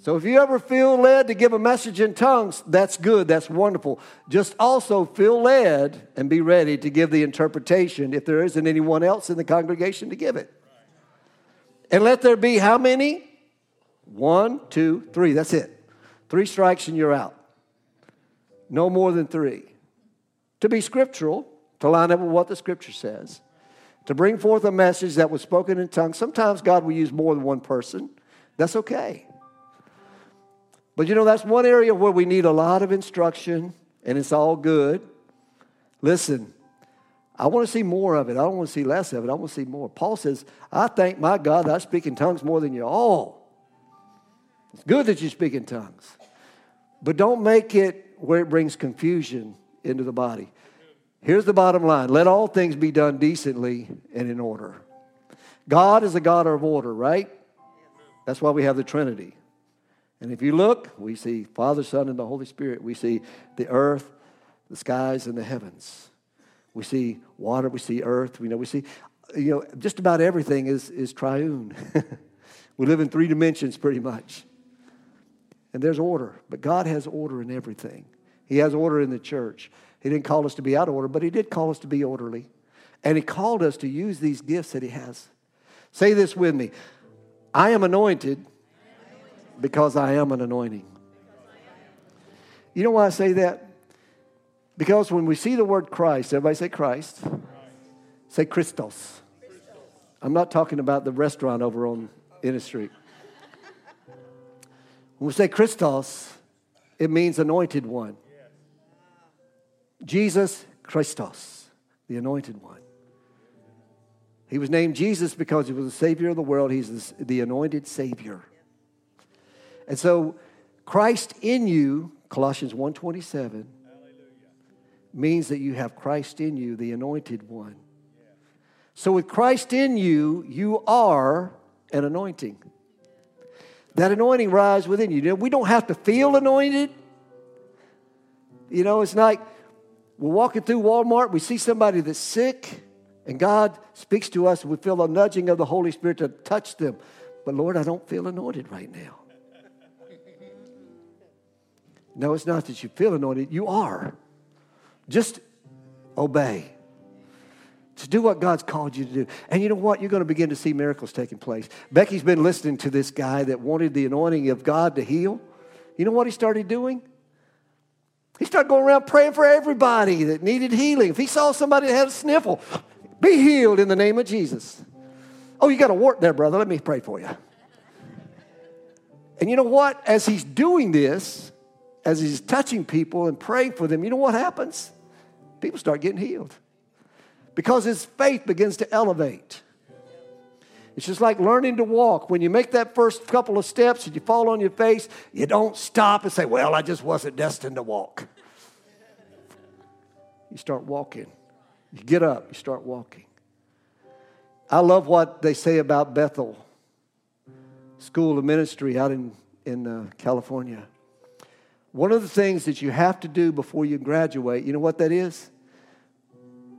So if you ever feel led to give a message in tongues, that's good, that's wonderful. Just also feel led and be ready to give the interpretation if there isn't anyone else in the congregation to give it. And let there be how many? One, two, three. That's it. Three strikes and you're out. No more than three. To be scriptural, to line up with what the scripture says, to bring forth a message that was spoken in tongues. Sometimes God will use more than one person. That's okay. But you know, that's one area where we need a lot of instruction, and it's all good. Listen, I want to see more of it. I don't want to see less of it. I want to see more. Paul says, I thank my God that I speak in tongues more than you all. It's good that you speak in tongues. But don't make it where it brings confusion into the body. Here's the bottom line let all things be done decently and in order. God is a God of order, right? That's why we have the Trinity. And if you look, we see Father, Son, and the Holy Spirit. We see the earth, the skies, and the heavens. We see water, we see earth, we know we see, you know, just about everything is, is triune. we live in three dimensions pretty much. And there's order, but God has order in everything. He has order in the church. He didn't call us to be out of order, but He did call us to be orderly. And He called us to use these gifts that He has. Say this with me I am anointed because I am an anointing. You know why I say that? Because when we see the word Christ, everybody say Christ. Say Christos. I'm not talking about the restaurant over on Inner Street. When we say Christos, it means anointed one. Jesus Christos, the anointed one. He was named Jesus because he was the Savior of the world. He's the anointed Savior. And so Christ in you, Colossians 1.27, means that you have Christ in you, the anointed one. So with Christ in you, you are an anointing. That anointing rises within you. you know, we don't have to feel anointed. You know, it's like we're walking through Walmart, we see somebody that's sick, and God speaks to us, and we feel the nudging of the Holy Spirit to touch them. But Lord, I don't feel anointed right now. No, it's not that you feel anointed, you are. Just obey. To do what God's called you to do. And you know what? You're going to begin to see miracles taking place. Becky's been listening to this guy that wanted the anointing of God to heal. You know what he started doing? He started going around praying for everybody that needed healing. If he saw somebody that had a sniffle, be healed in the name of Jesus. Oh, you got a wart there, brother. Let me pray for you. And you know what? As he's doing this, as he's touching people and praying for them, you know what happens? People start getting healed because his faith begins to elevate. It's just like learning to walk. When you make that first couple of steps and you fall on your face, you don't stop and say, Well, I just wasn't destined to walk. You start walking. You get up, you start walking. I love what they say about Bethel School of Ministry out in, in uh, California. One of the things that you have to do before you graduate, you know what that is?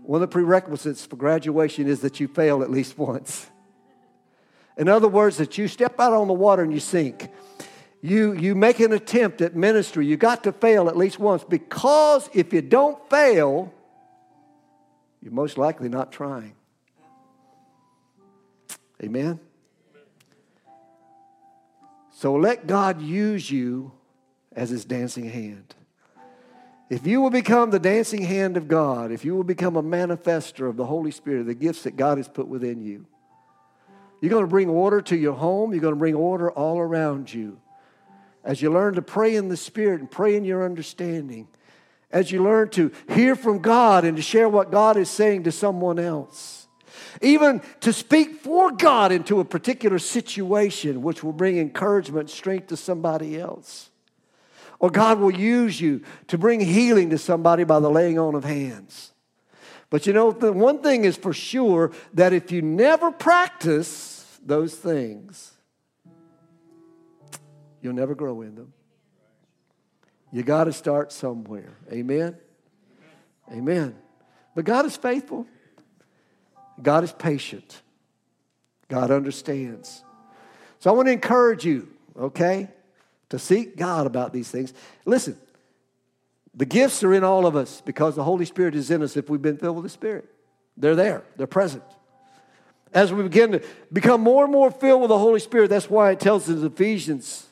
One of the prerequisites for graduation is that you fail at least once. In other words, that you step out on the water and you sink. You, you make an attempt at ministry. You got to fail at least once because if you don't fail, you're most likely not trying. Amen? So let God use you as his dancing hand. If you will become the dancing hand of God, if you will become a manifester of the Holy Spirit, the gifts that God has put within you, you're going to bring order to your home. You're going to bring order all around you. As you learn to pray in the Spirit and pray in your understanding, as you learn to hear from God and to share what God is saying to someone else, even to speak for God into a particular situation, which will bring encouragement, strength to somebody else. Or God will use you to bring healing to somebody by the laying on of hands. But you know, the one thing is for sure that if you never practice those things, you'll never grow in them. You got to start somewhere. Amen? Amen. But God is faithful, God is patient, God understands. So I want to encourage you, okay? To seek God about these things. Listen, the gifts are in all of us because the Holy Spirit is in us if we've been filled with the Spirit. They're there, they're present. As we begin to become more and more filled with the Holy Spirit, that's why it tells us in Ephesians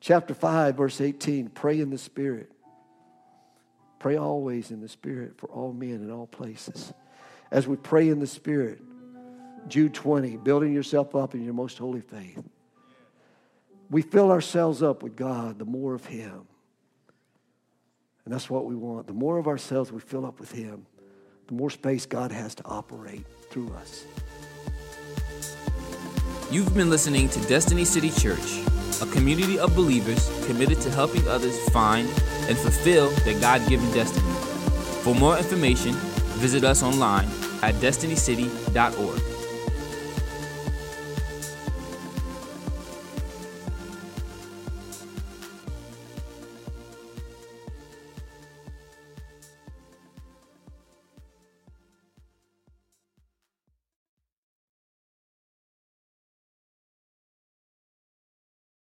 chapter 5, verse 18 pray in the Spirit. Pray always in the Spirit for all men in all places. As we pray in the Spirit, Jude 20, building yourself up in your most holy faith. We fill ourselves up with God, the more of Him. And that's what we want. The more of ourselves we fill up with Him, the more space God has to operate through us. You've been listening to Destiny City Church, a community of believers committed to helping others find and fulfill their God given destiny. For more information, visit us online at destinycity.org.